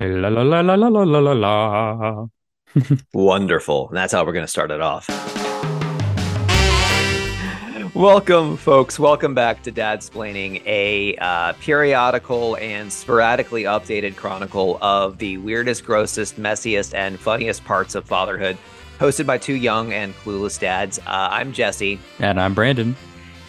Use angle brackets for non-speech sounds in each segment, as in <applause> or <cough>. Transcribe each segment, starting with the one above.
La la la la la la la la Wonderful. And that's how we're going to start it off. Welcome, folks. Welcome back to Dadsplaining, a uh, periodical and sporadically updated chronicle of the weirdest, grossest, messiest, and funniest parts of fatherhood, hosted by two young and clueless dads. Uh, I'm Jesse. And I'm Brandon.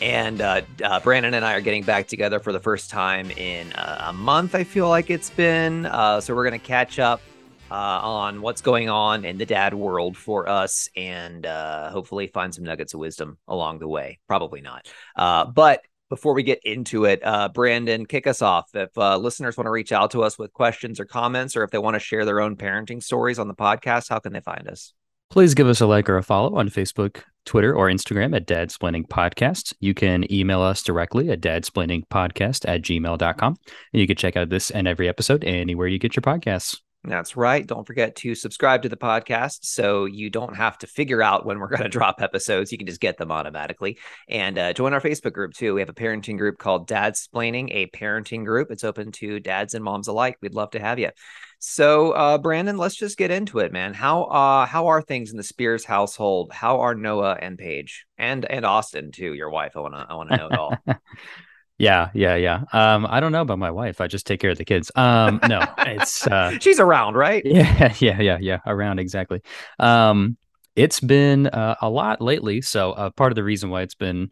And uh, uh, Brandon and I are getting back together for the first time in uh, a month, I feel like it's been. Uh, so we're to catch up uh, on what's going on in the dad world for us and uh, hopefully find some nuggets of wisdom along the way. Probably not. but before we get into it, Brandon, kick us off. If listeners want to reach out to us with questions or comments, or if they want to share their own parenting stories on the podcast, how can they find us? Please give us a like or a follow on Facebook, Twitter, or Instagram at Dadsplaining Podcast. You can email us directly at dadsplainingpodcast at gmail.com. And you can check out this and every episode anywhere you get your podcasts. That's right. Don't forget to subscribe to the podcast so you don't have to figure out when we're <laughs> going to drop episodes. You can just get them automatically. And uh, join our Facebook group too. We have a parenting group called Dadsplaining, a parenting group. It's open to dads and moms alike. We'd love to have you. So, uh, Brandon, let's just get into it, man. How uh how are things in the Spears household? How are Noah and Paige and and Austin too? Your wife. I wanna I wanna know it all. <laughs> yeah, yeah, yeah. Um, I don't know about my wife. I just take care of the kids. Um, no, it's uh, <laughs> she's around, right? Yeah, <laughs> yeah, yeah, yeah. Around exactly. Um, it's been uh, a lot lately. So uh, part of the reason why it's been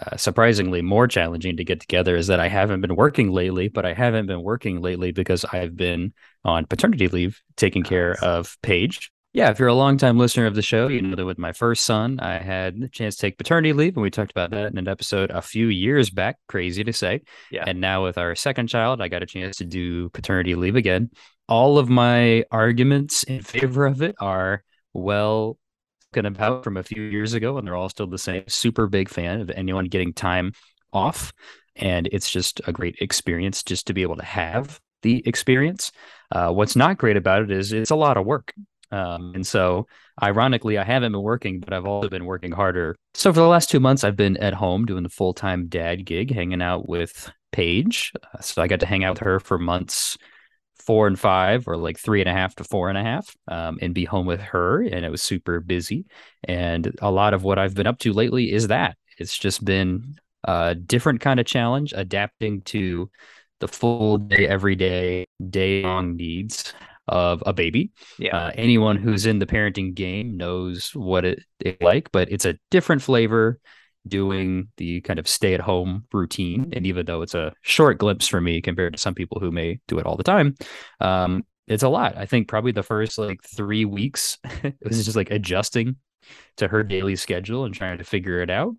uh, surprisingly more challenging to get together is that I haven't been working lately, but I haven't been working lately because I've been on paternity leave taking nice. care of Paige. Yeah, if you're a longtime listener of the show, you know that with my first son, I had the chance to take paternity leave, and we talked about that in an episode a few years back. Crazy to say. Yeah. And now with our second child, I got a chance to do paternity leave again. All of my arguments in favor of it are well about from a few years ago, and they're all still the same. Super big fan of anyone getting time off. And it's just a great experience just to be able to have the experience. Uh, what's not great about it is it's a lot of work. Um, and so, ironically, I haven't been working, but I've also been working harder. So, for the last two months, I've been at home doing the full time dad gig, hanging out with Paige. Uh, so, I got to hang out with her for months four and five or like three and a half to four and a half um, and be home with her and it was super busy. And a lot of what i've been up to lately is that. It's just been a different kind of challenge adapting to the full day every day day long needs of a baby. Yeah. Uh, anyone who's in the parenting game knows what it, it like but it's a different flavor doing the kind of stay at home routine. And even though it's a short glimpse for me compared to some people who may do it all the time, um, it's a lot. I think probably the first like three weeks, <laughs> it was just like adjusting to her daily schedule and trying to figure it out.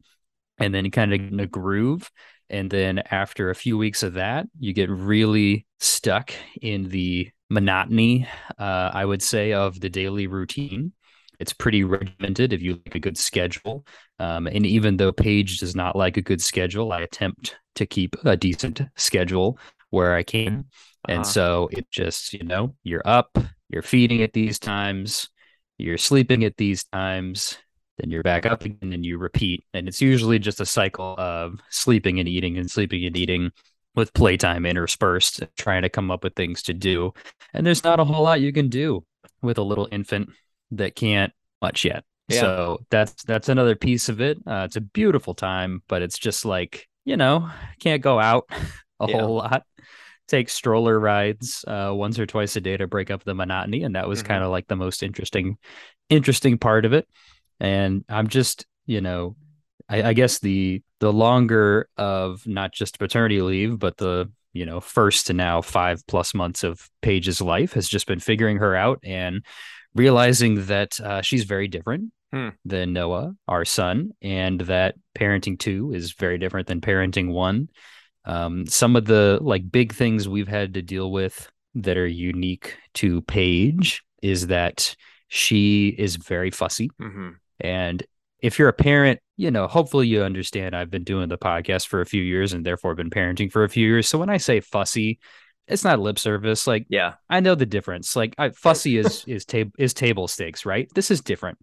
And then kind of in a groove. And then after a few weeks of that, you get really stuck in the monotony, uh, I would say, of the daily routine. It's pretty regimented if you like a good schedule. Um, and even though Paige does not like a good schedule, I attempt to keep a decent schedule where I can. Uh-huh. And so it just, you know, you're up, you're feeding at these times, you're sleeping at these times, then you're back up again and you repeat. And it's usually just a cycle of sleeping and eating and sleeping and eating with playtime interspersed, trying to come up with things to do. And there's not a whole lot you can do with a little infant that can't much yet. Yeah. So that's that's another piece of it. Uh, it's a beautiful time, but it's just like you know can't go out <laughs> a yeah. whole lot. Take stroller rides uh, once or twice a day to break up the monotony, and that was mm-hmm. kind of like the most interesting interesting part of it. And I'm just you know I, I guess the the longer of not just paternity leave, but the you know first to now five plus months of Paige's life has just been figuring her out and realizing that uh, she's very different hmm. than Noah, our son, and that parenting two is very different than parenting one. Um, some of the like big things we've had to deal with that are unique to Paige is that she is very fussy. Mm-hmm. And if you're a parent, you know, hopefully you understand I've been doing the podcast for a few years and therefore been parenting for a few years. So when I say fussy, it's not lip service. Like, yeah, I know the difference. Like, I, fussy is <laughs> is table is table stakes, right? This is different.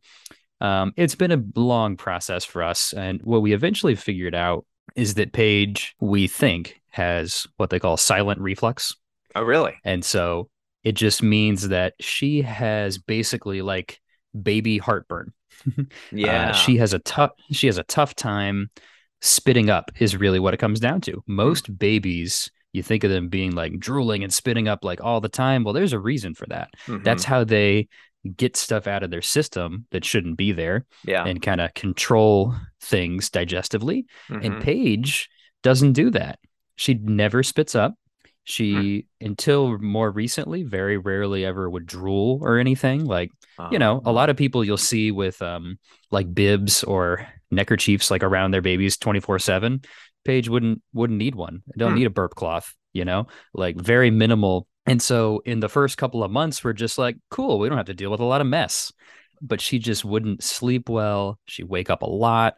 Um, it's been a long process for us, and what we eventually figured out is that Paige, we think, has what they call silent reflux. Oh, really? And so It just means that she has basically like baby heartburn. <laughs> Yeah. Uh, she has a tough she has a tough time spitting up is really what it comes down to. Most babies, you think of them being like drooling and spitting up like all the time. Well, there's a reason for that. Mhm. That's how they get stuff out of their system that shouldn't be there yeah. and kind of control things digestively. Mhm. And Paige doesn't do that. She never spits up. She, until more recently, very rarely ever would drool or anything. Like, you know, a Um, lot of people you'll see with um like bibs or neckerchiefs like around their babies 24/7. Paige wouldn't wouldn't need one. Don't Hmm. need a burp cloth, you know? Like very minimal. And so in the first couple of months we're just like, cool, we don't have to deal with a lot of mess. But she just wouldn't sleep well. She wake up a lot.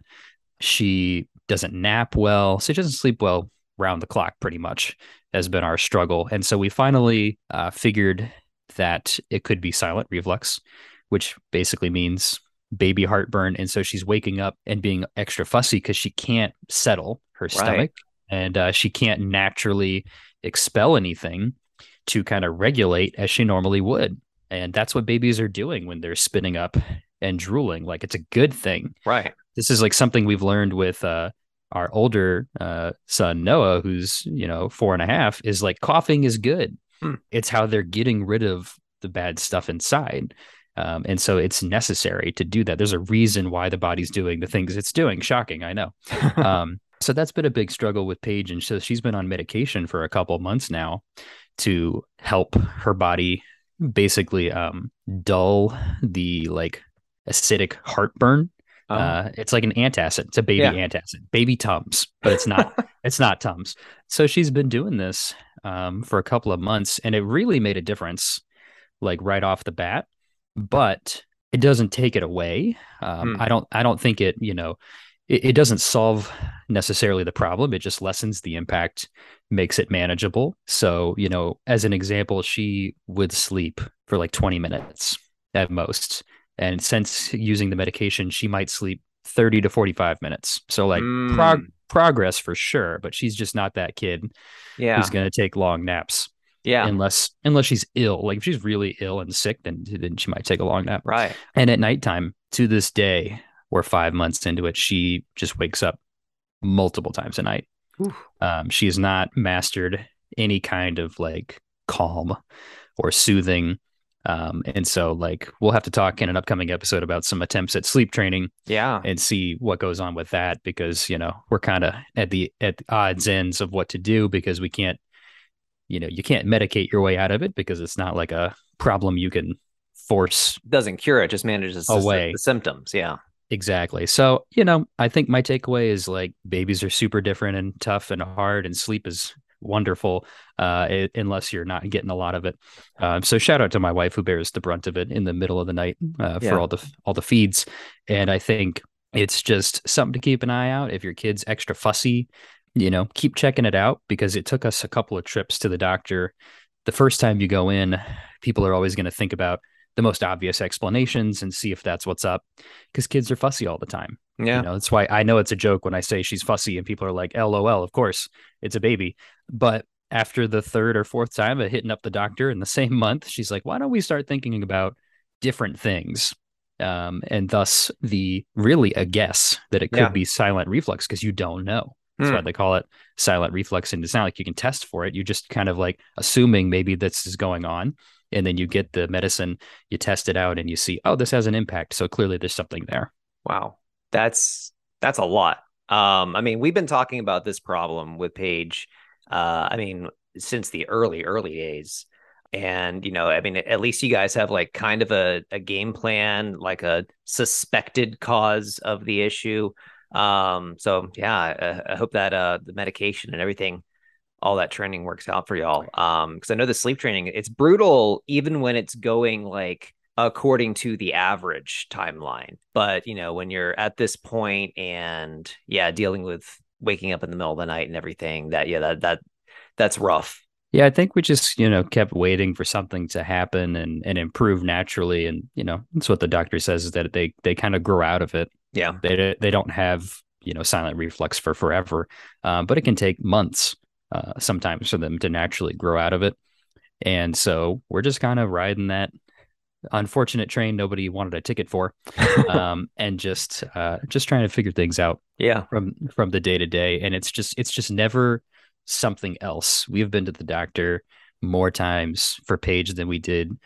She doesn't nap well. So she doesn't sleep well round the clock pretty much has been our struggle. And so we finally uh, figured that it could be silent reflux, which basically means baby heartburn. And so she's waking up and being extra fussy because she can't settle her stomach and uh, she can't naturally expel anything to kind of regulate as she normally would. And that's what babies are doing when they're spinning up and drooling. Like it's a good thing right. this is like something we've learned with uh, our older uh, son Noah, who's you know four and a half, is like coughing is good. Hmm. It's how they're getting rid of the bad stuff inside, um, and so it's necessary to do that. There's a reason why the body's doing the things it's doing. Shocking, I know. <laughs> um, so that's been a big struggle with Paige, and so she's been on medication for a couple months now to help her body basically um, dull the like acidic heartburn Oh. uh, it's like an antacid. It's a baby Yeah. antacid, baby Tums, but it's not. <laughs> it's not Tums. So she's been doing this um, for a couple of months, and it really made a difference, like right off the bat. But it doesn't take it away. Um, Hmm. I don't. I don't think it. You know, it, it doesn't solve necessarily the problem. It just lessens the impact, makes it manageable. So you know, as an example, she would sleep for like twenty minutes at most. And since using the medication, she might sleep 30 to 45 minutes. So, like, prog- Mm. progress for sure, but she's just not that kid yeah. who's going to take long naps yeah. unless unless she's ill. Like, if she's really ill and sick, then, then she might take a long nap. right. And at nighttime, to this day, we're five months into it, she just wakes up multiple times a night. Um, she has not mastered any kind of like calm or soothing. Um, and so like we'll have to talk in an upcoming episode about some attempts at sleep training Yeah. and see what goes on with that because you know we're kind of at the at the odds ends of what to do because we can't you know you can't medicate your way out of it because it's not like a problem you can force Doesn't cure it, just manages Away. the symptoms. Yeah. Exactly. So, you know, I think my takeaway is like babies are super different and tough and hard, and sleep is wonderful uh, i- unless you're not getting a lot of it. Um, so, shout out to my wife who bears the brunt of it in the middle of the night uh, Yeah. for all the all the feeds, and I think it's just something to keep an eye out. If your kid's extra fussy, you know, keep checking it out because it took us a couple of trips to the doctor. The first time you go in, people are always going to think about the most obvious explanations and see if that's what's up because kids are fussy all the time. Yeah. You know, that's why I know it's a joke when I say she's fussy and people are like, LOL, of course, it's a baby. But after the third or fourth time of hitting up the doctor in the <laughs> same month, she's like, why don't we start thinking about different things? Um, and thus the really a guess that it could Yeah. be silent reflux because you don't know. That's why Hmm. they call it silent reflux. And it's not like you can test for it. You're just kind of like assuming maybe this is going on. And then you get the medicine, you test it out, and you see, oh, this has an impact. So clearly there's something there. Wow. That's that's a lot. Um, I mean, we've been talking about this problem with Paige. Uh, I mean, since the early, early days. And, you know, I mean, at least you guys have like kind of a, a game plan, like a suspected cause of the issue. Um, so yeah, I, I hope that uh the medication and everything, all that training works out for y'all. Um, because I know the sleep training, it's brutal even when it's going like according to the average timeline. But you know, when you're at this point and yeah, dealing with waking up in the middle of the night and everything, that yeah, that that that's rough. Yeah, I think we just, you know, kept waiting for something to happen and, and improve naturally. And, you know, that's what the doctor says is that they they kind of grow out of it. Yeah. They they don't have, you know, silent reflux for forever. Um, but it can take months uh, sometimes for them to naturally grow out of it. And so we're just kind of riding that unfortunate train nobody wanted a ticket for <laughs> um, and just uh, just trying to figure things out yeah. from from the day to day and it's just it's just never something else. We've been to the doctor more times for Paige than we did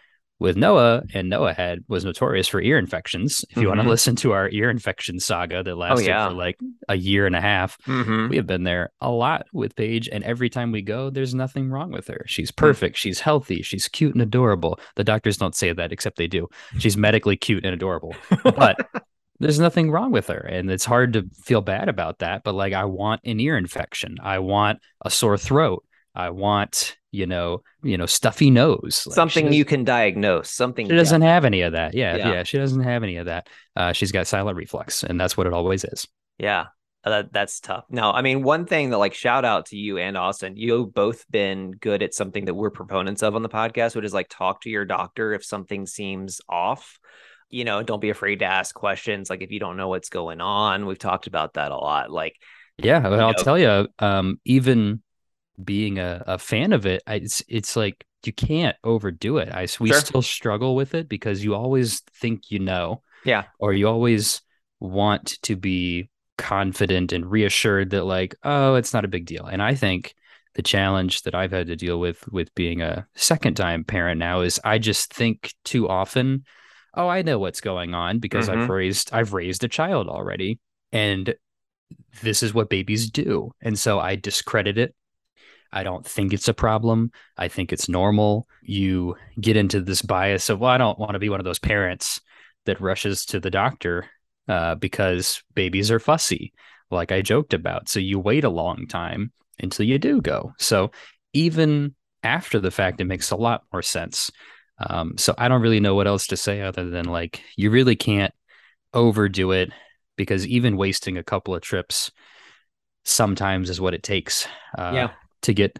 with Noah, and Noah had was notorious for ear infections. If you mm-hmm. want to listen to our ear infection saga that oh, lasted oh, yeah. for like a year and a half, mm-hmm. we have been there a lot with Paige, and every time we go, there's nothing wrong with her. She's hmm. perfect. Mm-hmm. She's healthy. She's cute and adorable. The doctors don't say that, except they do. She's medically cute and adorable, but. <laughs> there's nothing wrong with her and it's hard to feel bad about that but like i want an ear infection i want a sore throat I want, you know, you know, stuffy nose. Like something you can diagnose. Something she doesn't have any of that. Yeah, yeah, yeah, she doesn't have any of that. Uh, she's got silent reflux, and that's what it always is. Yeah, uh, that, that's tough. No, I mean, one thing that like shout out to you and Austin, you've both been good at something that we're proponents of on the podcast, which is like talk to your doctor if something seems off. You know, don't be afraid to ask questions. Like if you don't know what's going on, we've talked about that a lot. Like, yeah, I'll know, tell you, um, even being a, a fan of it, I, it's it's like you can't overdo it. I we sure. still struggle with it because you always think you know, yeah, or you always want to be confident and reassured that like, oh, it's not a big deal. And I think the challenge that I've had to deal with with being a second time parent now is I just think too often, oh, I know what's going on because mm-hmm. I've raised I've raised a child already, and this is what babies do. And so I discredit it I don't think it's a problem. I think it's normal. You get into this bias of, well, I don't want to be one of those parents that rushes to the doctor uh, because babies are fussy, like I joked about. So you wait a long time until you do go. So even after the fact, it makes a lot more sense. Um, so I don't really know what else to say other than like, you really can't overdo it because even wasting a couple of trips sometimes is what it takes. Uh, yeah to get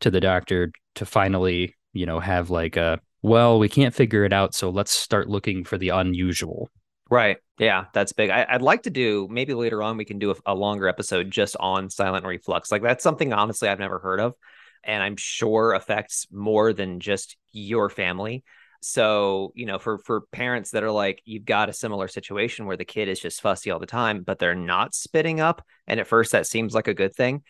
to the doctor to finally, you know, have like a, well, we can't figure it out. So let's start looking for the unusual. Right. Yeah, that's big. I, would like to do maybe later on we can do a, a, longer episode just on silent reflux. Like that's something honestly I've never heard of, and I'm sure affects more than just your family. So you know, for for parents that are like you've got a similar situation where the kid is just fussy all the time, but they're not spitting up, and at first that seems like a good thing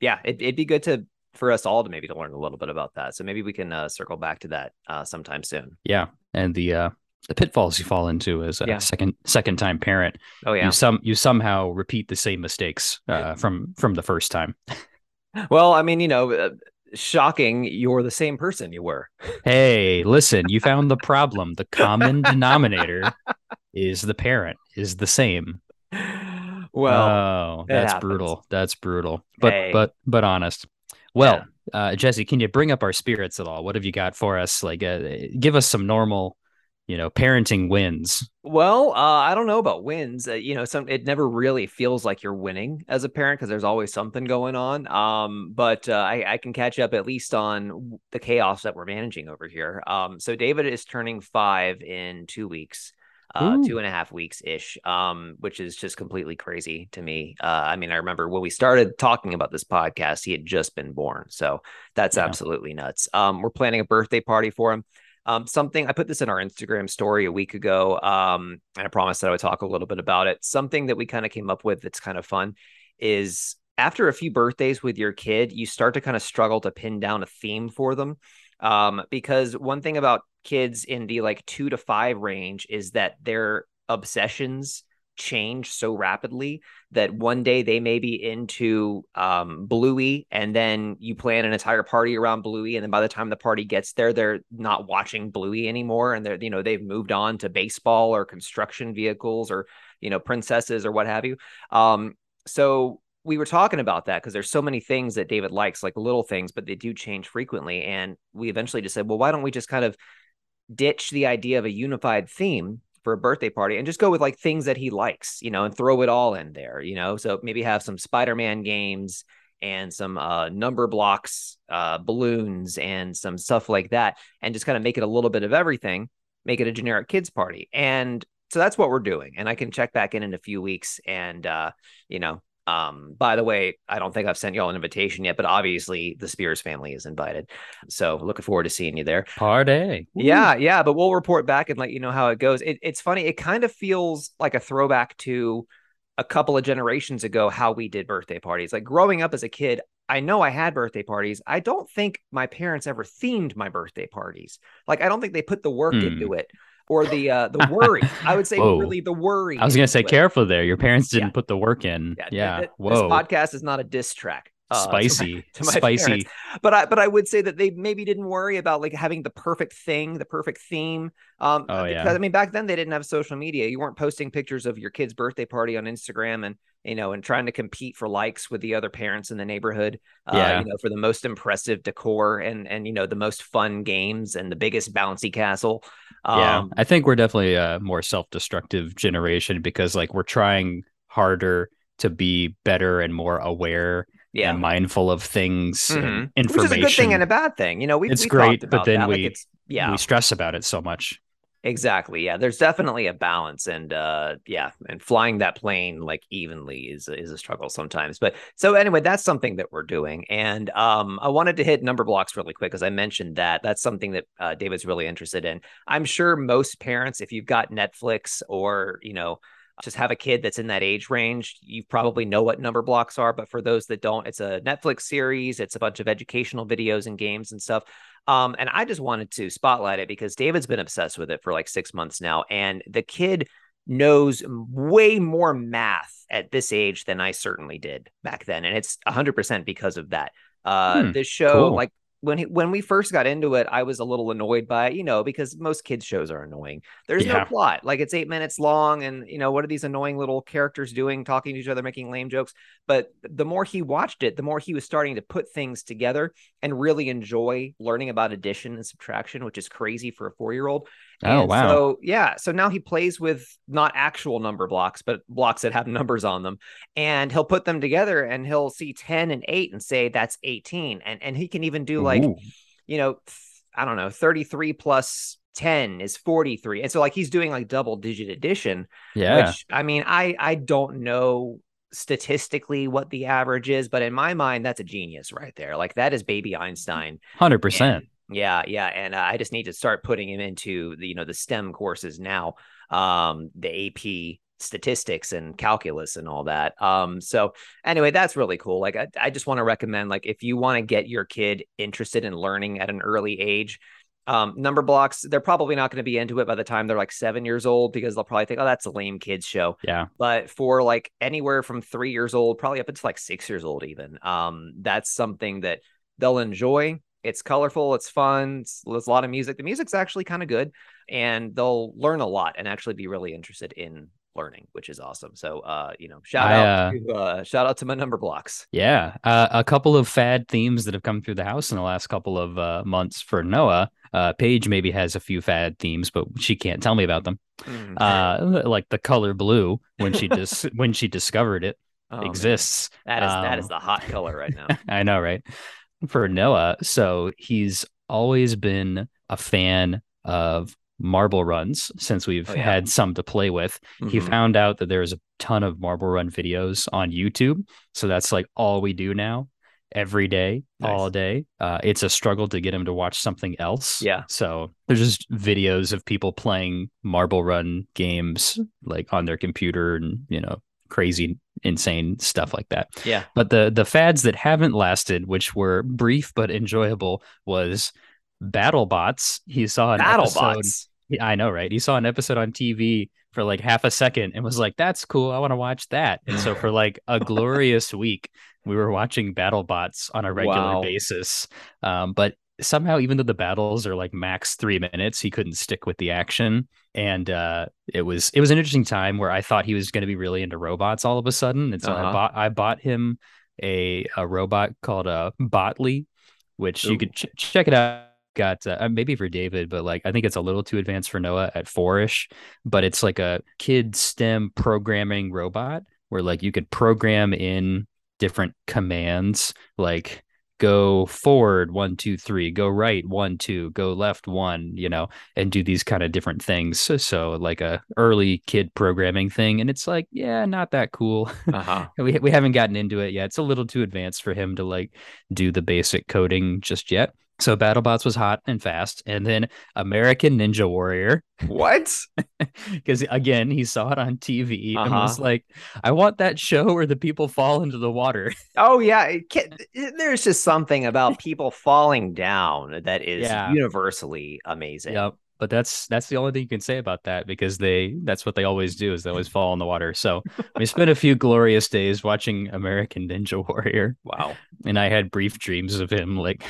yeah, it, would be good to for us all to maybe to learn a little bit about that. So maybe we can uh, circle back to that uh, sometime soon. Yeah, and the uh, the pitfalls you fall into as a yeah. second second time parent. Oh yeah, you some you somehow repeat the same mistakes uh, from from the first time. <laughs> well, I mean, you know, uh, shocking, you're the same person you were. <laughs> hey, listen, you found the problem. The common <laughs> denominator is the parent is the same. Well, oh, that's happens. brutal. That's brutal. But hey. but but honest. Well, yeah. uh, Jesse, can you bring up our spirits at all? What have you got for us? Like, uh, give us some normal, you know, parenting wins. Well, uh, I don't know about wins. Uh, you know, some it never really feels like you're winning as a parent because there's always something going on. Um, but uh, I, I can catch up at least on the chaos that we're managing over here. Um, so David is turning five in two weeks uh, two and a half weeks ish, um, which is just completely crazy to me. Uh, I mean, I remember when we started talking about this podcast, he had just been born, so that's yeah. absolutely nuts. Um, we're planning a birthday party for him. Um, something I put this in our Instagram story a week ago, um, and I promised that I would talk a little bit about it. Something that we kind of came up with that's kind of fun is after a few birthdays with your kid, you start to kind of struggle to pin down a theme for them. Um, because one thing about kids in the like two to five range is that their obsessions change so rapidly that one day they may be into um, Bluey, and then you plan an entire party around Bluey, and then by the time the party gets there, they're not watching Bluey anymore, and they're you know they've moved on to baseball or construction vehicles or you know princesses or what have you. Um, so we were talking about that because there's so many things that David likes, like little things, but they do change frequently. And we eventually just said, well, why don't we just kind of ditch the idea of a unified theme for a birthday party and just go with like things that he likes, you know, and throw it all in there, you know? So maybe have some Spider Man games and some uh, number blocks, uh, balloons, and some stuff like that, and just kind of make it a little bit of everything, make it a generic kids party. And so that's what we're doing. And I can check back in in a few weeks and, uh, you know, Um, by the way, I don't think I've sent y'all an invitation yet, but obviously the Spears family is invited. So looking forward to seeing you there. Party. Yeah, yeah, but we'll report back and let you know how it goes. It, it's funny. It kind of feels like a throwback to a couple of generations ago how we did birthday parties. Like growing up as a kid, I know I had birthday parties. I don't think my parents ever themed my birthday parties. Like I don't think they put the work Hmm. into it or the uh the worry. I would <laughs> say Whoa. really the worry. I was gonna say, careful there. Your parents didn't Yeah. put the work in. Yeah, Yeah. th- th- Whoa. This podcast is not a diss track. Uh, to my- Spicy. to my <laughs> Spicy. parents. but I but I would say that they maybe didn't worry about like having the perfect thing, the perfect theme. Um, Oh, yeah. I mean back then they didn't have social media. You weren't posting pictures of your kid's birthday party on Instagram and you know and trying to compete for likes with the other parents in the neighborhood. Uh, Yeah. you know for the most impressive decor and and you know the most fun games and the biggest bouncy castle. yeah. Um, I think we're definitely a more self-destructive generation because like we're trying harder to be better and more aware yeah. and mindful of things Mhm. and Which is a good thing and a bad thing. You know, we It's we great, but then that. Like, we- it's yeah, We stress about it so much. Exactly. Yeah. There's definitely a balance and uh yeah, and flying that plane like evenly is is a struggle sometimes. But so anyway, that's something that we're doing. And um I wanted to hit number blocks really quick because I mentioned that that's something that uh, David's really interested in. I'm sure most parents if you've got Netflix or, you know, just have a kid that's in that age range, you probably know what number blocks are, but for those that don't, it's a Netflix series, it's a bunch of educational videos and games and stuff. Um, and I just wanted to spotlight it because David's been obsessed with it for like six months now. And the kid knows way more math at this age than I certainly did back then. And it's 100% because of that. Uh, Hmm, this show, cool. like, when he, when we first got into it, I was a little annoyed by it, you know, because most kids shows are annoying. There's no plot. Like it's eight minutes long, and you know, what are these annoying little characters doing, talking to each other, making lame jokes? But the more he watched it, the more he was starting to put things together and really enjoy learning about addition and subtraction, which is crazy for a four year old. Oh, And wow. So yeah, so now he plays with not actual number blocks, but blocks that have <laughs> numbers on them, and he'll put them together, and he'll see ten and eight, and say that's eighteen, and and he can even do like Ooh. you know, I don't know, thirty three plus ten is forty three, and so like he's doing like double digit addition, yeah. which I mean, I I don't know statistically what the average is, but in my mind, that's a genius right there. Like that is baby Einstein. Hundred percent. And- Yeah, yeah, and uh, I just need to start putting him into the you know the STEM courses now, um, the AP statistics and calculus and all that. Um, so anyway, that's really cool. Like I, I just want to recommend like if you want to get your kid interested in learning at an early age. Um, number blocks, they're probably not going to be into it by the time they're like seven years old because they'll probably think, oh, that's a lame kids show Yeah. but for like anywhere from three years old, probably up until like six years old, even, um, that's something that they'll enjoy. It's colorful, it's fun, it's, there's a lot of music. The music's actually kind of good, and they'll learn a lot and actually be really interested in learning, which is awesome. So, uh, you know, shout I, out uh, to uh, shout out to my number blocks. Yeah, uh, a couple of fad themes that have come through the house in the last couple of uh, months for Noah. Uh, Paige maybe has a few fad themes, but she can't tell me about them. Mm. Uh, like the color blue when she dis- <laughs> when she discovered it Oh, exists. That is that is Um, the hot color right now. <laughs> I know, right? For Noah, so he's always been a fan of marble runs since we've Oh, yeah. had some to play with. He Mhm. found out that there's a ton of marble run videos on YouTube. So that's like all we do now every day, all day. Uh, it's a struggle to get him to watch something else. Yeah. So there's just videos of people playing marble run games like on their computer and, you know, crazy, insane stuff like that. Yeah. But the the fads that haven't lasted, which were brief but enjoyable, was BattleBots. He saw an episode. BattleBots. I know, right? He saw an episode on TV for like half a second and was like, "That's cool. I want to watch that." And so for like a <laughs> glorious week, we were watching BattleBots on a regular Wow. basis. Um, but somehow, even though the battles are like max three minutes, he couldn't stick with the action. And uh, it was it was an interesting time where I thought he was going to be really into robots all of a sudden, and so I Uh-huh. bought I bought him a a robot called a Botley, which you Ooh. could ch- check it out got uh, maybe for David, but like I think it's a little too advanced for Noah at four-ish. But it's like a kid STEM programming robot where like you could program in different commands, like go forward one two three go right one two go left one you know and do these kind of different things. So, so like a early kid programming thing and it's like yeah not that cool. Uh-huh. <laughs> we, we haven't gotten into it yet. It's a little too advanced for him to like do the basic coding just yet so battlebots was hot and fast and then american ninja warrior What? <laughs> because again he saw it on tv and Uh-huh. was like i want that show where the people fall into the water <laughs> Oh yeah, can, there's just something about people falling down that is Yeah. universally amazing. Yep. But that's that's the only thing you can say about that because they that's what they always do is they always fall in the water. So we spent a few glorious days watching American Ninja Warrior, Wow. and I had brief dreams of him like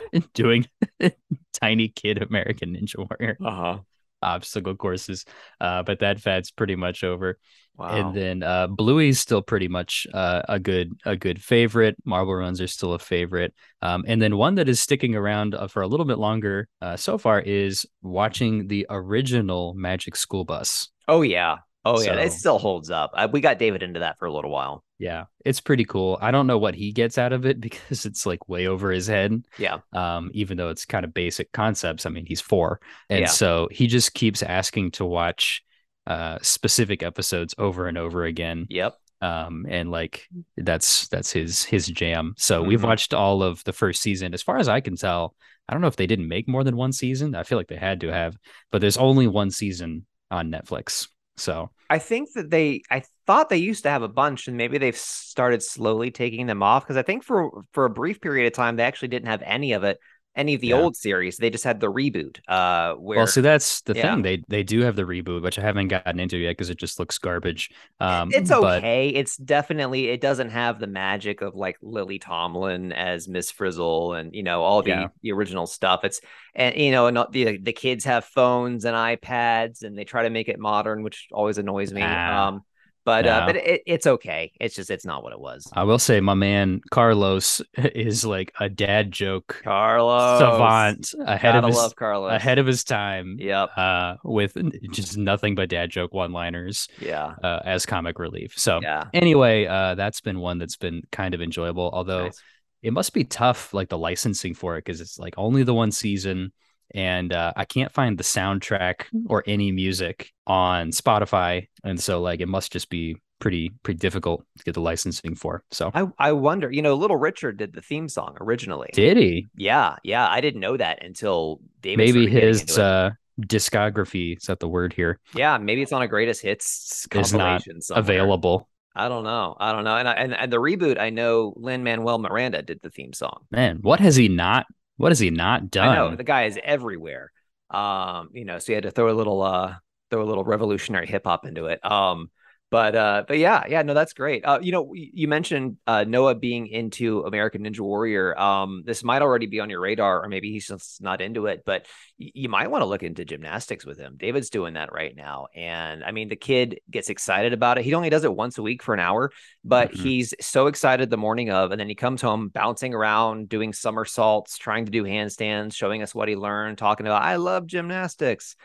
<laughs> doing <laughs> tiny kid American Ninja Warrior Uh huh. obstacle courses. Uh, but that fad's pretty much over. Wow. And then uh, Bluey's still pretty much uh, a good a good favorite. Marble Runs are still a favorite. Um, and then one that is sticking around uh, for a little bit longer uh, so far is watching the original Magic School Bus. oh yeah. Oh yeah. It still holds up. Uh, we got David into that for a little while. Yeah, it's pretty cool. I don't know what he gets out of it <laughs> because it's like way over his head. Yeah. Um, even though it's kind of basic concepts. I mean, he's four, and Yeah. so he just keeps asking to watch uh specific episodes over and over again. Yep. um and like that's that's his his jam so we've Mhm. watched all of the first season as far as i can tell i don't know if they didn't make more than one season i feel like they had to have but there's only one season on netflix so I think that they I thought they used to have a bunch and maybe they've started slowly taking them off because I think for for a brief period of time they actually didn't have any of it any of the Yeah. old series they just had the reboot uh where well so that's the yeah. thing they they do have the reboot which i haven't gotten into yet because it just looks garbage um it's but okay it's definitely it doesn't have the magic of like Lily Tomlin as Miss Frizzle and you know all the Yeah. the original stuff it's and you know and the the kids have phones and iPads and they try to make it modern which always annoys me Ah, um but uh but it, it's okay. It's just it's not what it was. I will say my man carlos <laughs> is like a dad joke Carlos. savant ahead Gotta of his love Carlos. ahead of his time yep. uh with just nothing but dad joke one liners yeah. uh, as comic relief. So yeah. anyway, uh, that's been one that's been kind of enjoyable. Although Nice. it must be tough, like the licensing for it, because it's like only the one season, and uh, I can't find the soundtrack or any music on Spotify, and so like it must just be pretty pretty difficult to get the licensing for. So I I wonder you know Little Richard did the theme song originally did he? yeah yeah I didn't know that until David Maybe his uh, discography is that the word here Yeah, maybe it's on a greatest hits Is not compilation somewhere. available. I don't know. I don't know. And I, and and the reboot, I know Lin Manuel Miranda did the theme song. Man, what has he not? What has he not done? I know the guy is everywhere. Um, you know, so you had to throw a little uh throw a little revolutionary hip hop into it. Um, but uh, but yeah, yeah, no, that's great. Uh, you know, you mentioned uh Noah being into American Ninja Warrior. Um, this might already be on your radar, or maybe he's just not into it. But you might want to look into gymnastics with him. David's doing that right now, and I mean, the kid gets excited about it. He only does it once a week for an hour, but Mhm. he's so excited the morning of, and then he comes home bouncing around, doing somersaults, trying to do handstands, showing us what he learned, talking about I love gymnastics.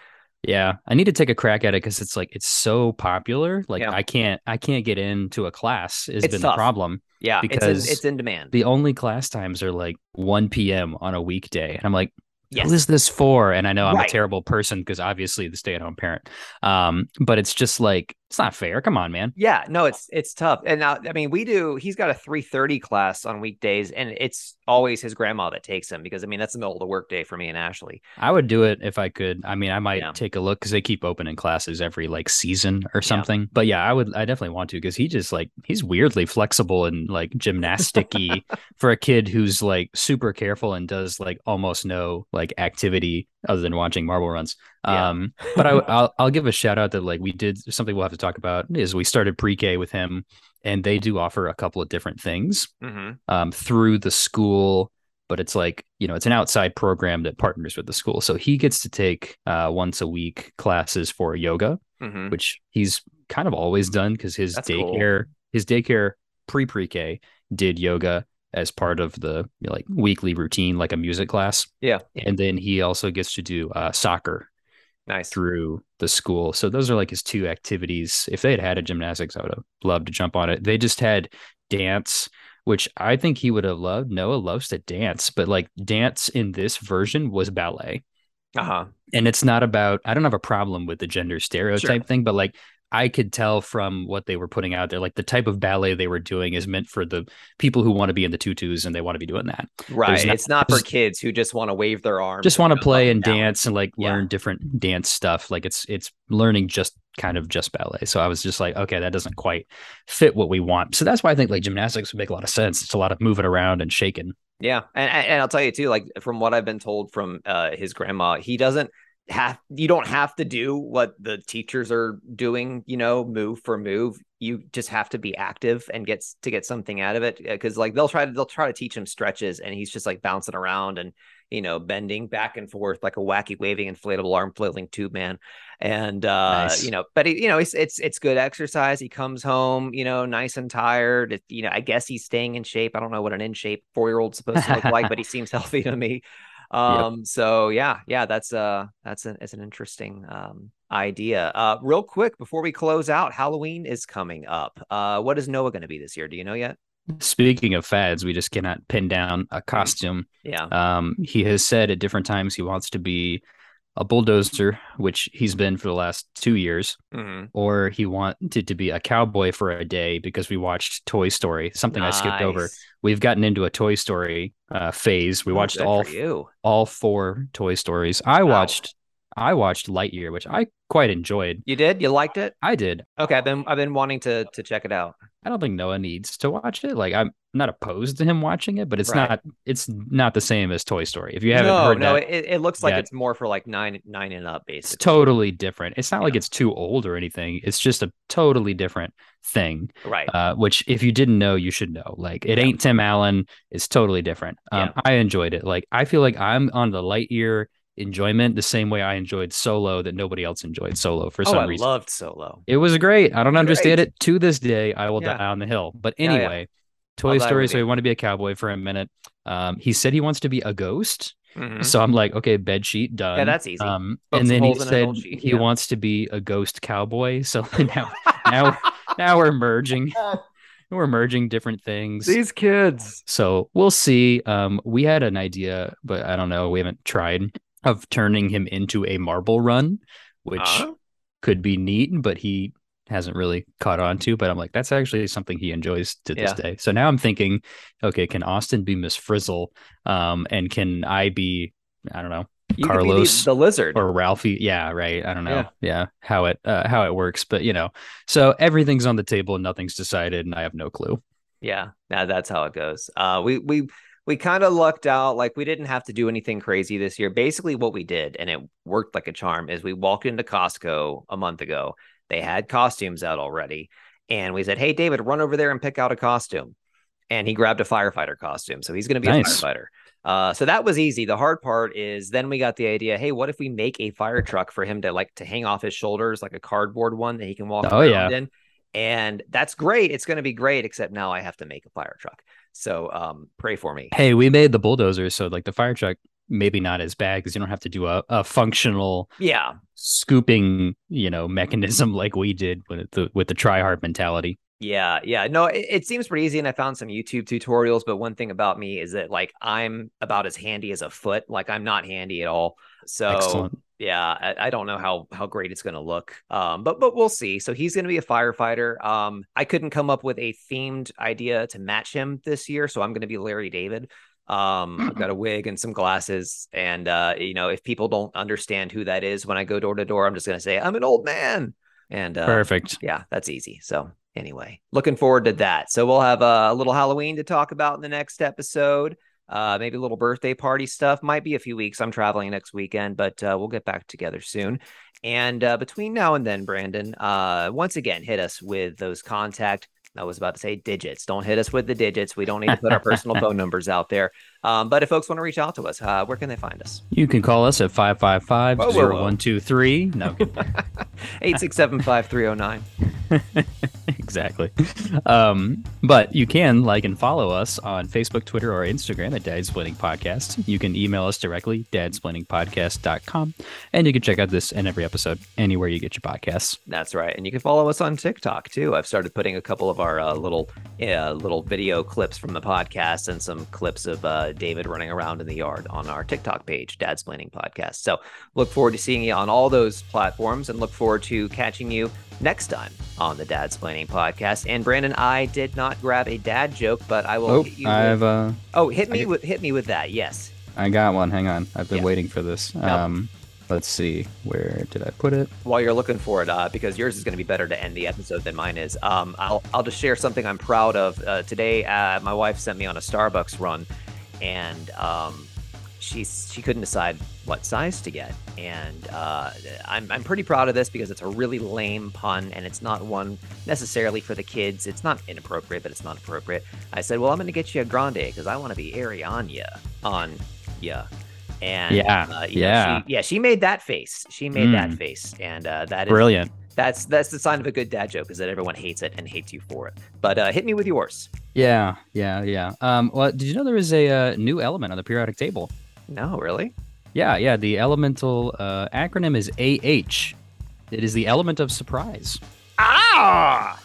Yeah, I need to take a crack at it because it's like it's so popular. Like Yeah. I can't I can't get into a class. Has It's been tough. the problem. Yeah, Because it's in, it's in demand. The only class times are like 1 p.m. on a weekday, and I'm like, yes, who is this for? And I know I'm Right. a terrible person because obviously the stay-at-home parent. Um, but it's just like it's not fair. Come on, man. Yeah, no, it's it's tough. And now, I mean, we do. He's got a three thirty class on weekdays, and it's always his grandma that takes him because I mean that's the middle of the workday for me and Ashley. I would do it if I could. I mean, I might Yeah. take a look because they keep opening classes every like season or something. But yeah, I would. I definitely want to because he just like he's weirdly flexible and like gymnasticy <laughs> for a kid who's like super careful and does like almost no like activity other than watching marble runs. Yeah. Um, but I, <laughs> I'll I'll give a shout out that like we did something we'll have to talk about is we started pre-K with him, and they do offer a couple of different things hmm um, through the school, but it's like you know it's an outside program that partners with the school. So he gets to take uh, once a week classes for yoga, hmm which he's kind of always done because his That's cool. daycare his daycare pre pre K did yoga as part of the you know, like weekly routine, like a music class. Yeah. and then he also gets to do uh, soccer Nice. through the school. So those are like his two activities. If they had had a gymnastics, I would have loved to jump on it. They just had dance, which I think he would have loved. Noah loves to dance, but like dance in this version was ballet. Uh-huh. And it's not about I don't have a problem with the gender stereotype Sure. thing, but like I could tell from what they were putting out there, like the type of ballet they were doing is meant for the people who want to be in the tutus and they want to be doing that. Right. not- it's not for kids who just want to wave their arms. Just want to play and down. dance and like Yeah. learn different dance stuff. Like it's it's learning just kind of just ballet. So I was just like, okay, that doesn't quite fit what we want. So that's why I think like gymnastics would make a lot of sense. It's a lot of moving around and shaking. Yeah, and and and I'll tell you too, like from what I've been told from uh, his grandma, he doesn't have you don't have to do what the teachers are doing, you know, move for move. You just have to be active and gets to get something out of it because like they'll try to they'll try to teach him stretches and he's just like bouncing around and you know bending back and forth like a wacky waving inflatable arm flailing tube man. And uh Nice. you know but he, you know it's it's it's good exercise. He comes home you know nice and tired. It, you know i guess he's staying in shape. I don't know what an in shape four year old's supposed to look like <laughs> but he seems healthy to me um so yeah yeah that's uh that's an it's an interesting um idea. Uh real quick before we close out halloween is coming up. Uh what is noah going to be this year? Do you know yet? Speaking of fads, we just cannot pin down a costume. yeah. Um, he has said at different times he wants to be a bulldozer, which he's been for the last two years, Mhm. or he wanted to be a cowboy for a day because we watched Toy Story, something I skipped over. We've gotten into a Toy Story uh, phase. We Oh, watched good all all four Toy Stories. I Wow. watched I watched Lightyear, which I quite enjoyed. you did you liked it I did. okay i've been i've been wanting to to check it out I don't think Noah needs to watch it. Like I'm not opposed to him watching it, but it's Right. not it's not the same as Toy Story. If you haven't no, heard no, that, it, it looks like it's more for like nine nine and up, it's basically. totally different. It's not like it's too old or anything. It's just a totally different thing. right. Uh, which if you didn't know, you should know. Like it Yeah. ain't Tim Allen. It's totally different. Um, I enjoyed it. Like I feel like I'm on the Lightyear enjoyment the same way I enjoyed Solo that nobody else enjoyed Solo for oh, some I reason. loved Solo. It was great. I don't understand Great. it to this day. I will Yeah. die on the hill. But Yeah, yeah. anyway, Toy Story. So he wanted to be a cowboy for a minute. Um, he said he wants to be a ghost. Mhm. So I'm like, okay, bed sheet done. Yeah, that's easy. Um, and then he holes in an said he wants to be a ghost cowboy. <laughs> So <laughs> now, now, now we're merging. <laughs> We're merging different things. These kids. So we'll see. Um, we had an idea, but I don't know. We haven't tried of turning him into a marble run, which Huh? could be neat, but he hasn't really caught on to. But I'm like, that's actually something he enjoys to this Yeah. day. So now I'm thinking, okay, can Austin be Miss Frizzle? Um, and can I be, I don't know, You be the- Carlos the, lizard. or Ralphie? Yeah, right. I don't know. Yeah. Yeah, how it uh, how it works, but you know, so everything's on the table and nothing's decided, and I have no clue. Yeah, now that's how it goes. Uh, we we we kind of lucked out. Like we didn't have to do anything crazy this year. Basically, what we did, and it worked like a charm, is we walked into Costco a month ago. They had costumes out already, and we said, "Hey, David, run over there and pick out a costume." And he grabbed a firefighter costume, so he's going to be Nice. a firefighter. Uh, so that was easy. The hard part is then we got the idea. Hey, what if we make a fire truck for him to like to hang off his shoulders, like a cardboard one that he can walk Oh, around yeah. in? And that's great. It's going to be great. Except now I have to make a fire truck. So um, pray for me. Hey, we made the bulldozer, so like the fire truck, maybe not as bad because you don't have to do a, a functional Yeah, scooping, you know, mechanism <laughs> like we did with the with the try hard mentality. yeah, yeah. No, it, it seems pretty easy, and I found some YouTube tutorials. But one thing about me is that like I'm about as handy as a foot. Like I'm not handy at all. So Excellent. Yeah, I, I don't know how how great it's going to look. Um, but but we'll see. So he's going to be a firefighter. Um, I couldn't come up with a themed idea to match him this year, so I'm going to be Larry David. Um, I've got a wig and some glasses, and uh, you know, if people don't understand who that is when I go door to door, I'm just going to say I'm an old man, and uh, Perfect. yeah, that's easy. So anyway, looking forward to that. So we'll have a, little Halloween to talk about in the next episode. Uh, maybe a little birthday party stuff. Might be a few weeks. I'm traveling next weekend, but uh, we'll get back together soon. And uh, between now and then, Brandon, uh, once again, hit us with those contact. I was about to say digits. Don't hit us with the digits. We don't need to put our personal <laughs> phone numbers out there. Um, but if folks want to reach out to us, uh, where can they find us? You can call us at 555 Whoa, whoa, whoa. 0123. No, I'm kidding. <laughs> 867 5309. <laughs> exactly. Um, but you can like and follow us on Facebook, Twitter, or Instagram at Dadsplaining Podcast. You can email us directly, dadsplainingpodcast.com. And you can check out this and every episode anywhere you get your podcasts. That's right. And you can follow us on TikTok too. I've started putting a couple of our uh, little uh, little video clips from the podcast and some clips of uh, David running around in the yard on our TikTok page, Dadsplaining Podcast. So look forward to seeing you on all those platforms and look forward to catching you next time on the Dadsplaining Podcast. And Brandon, I did not grab a dad joke, but I will Oh, hit you I've with... uh, Oh, hit me I- with hit me with that. Yes. I got one. Hang on, I've been Yeah. waiting for this. Um, let's see, where did I put it? while you're looking for it, uh, because yours is going to be better to end the episode than mine is. Um, I'll I'll just share something I'm proud of. Uh, today, uh, my wife sent me on a Starbucks run, and um, she she couldn't decide what size to get, and uh, I'm I'm pretty proud of this because it's a really lame pun, and it's not one necessarily for the kids. It's not inappropriate, but it's not appropriate. I said, well, I'm going to get you a grande because I want to be airy on ya, on ya. And Yeah, uh, know, yeah. she, yeah, she made that face. She made that Mm. face, and uh, that is Brilliant. that's that's the sign of a good dad joke is that everyone hates it and hates you for it. But uh, hit me with yours. Yeah, yeah, yeah. Um, well, did you know there is a uh, new element on the periodic table? No, really? Yeah, yeah. The elemental uh, acronym is AH. It is the element of surprise. Ah,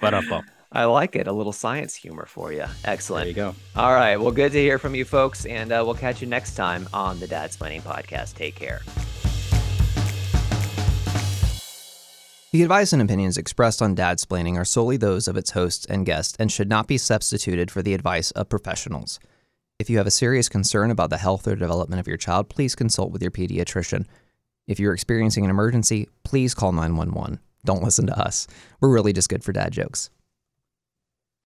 But up, I like it. A little science humor for you. Excellent. There you go. All right. Well, good to hear from you folks, and uh, we'll catch you next time on the Dadsplaining Podcast. Take care. The advice and opinions expressed on Dadsplaining are solely those of its hosts and guests and should not be substituted for the advice of professionals. If you have a serious concern about the health or development of your child, please consult with your pediatrician. If you're experiencing an emergency, please call 911. Don't listen to us. We're really just good for dad jokes.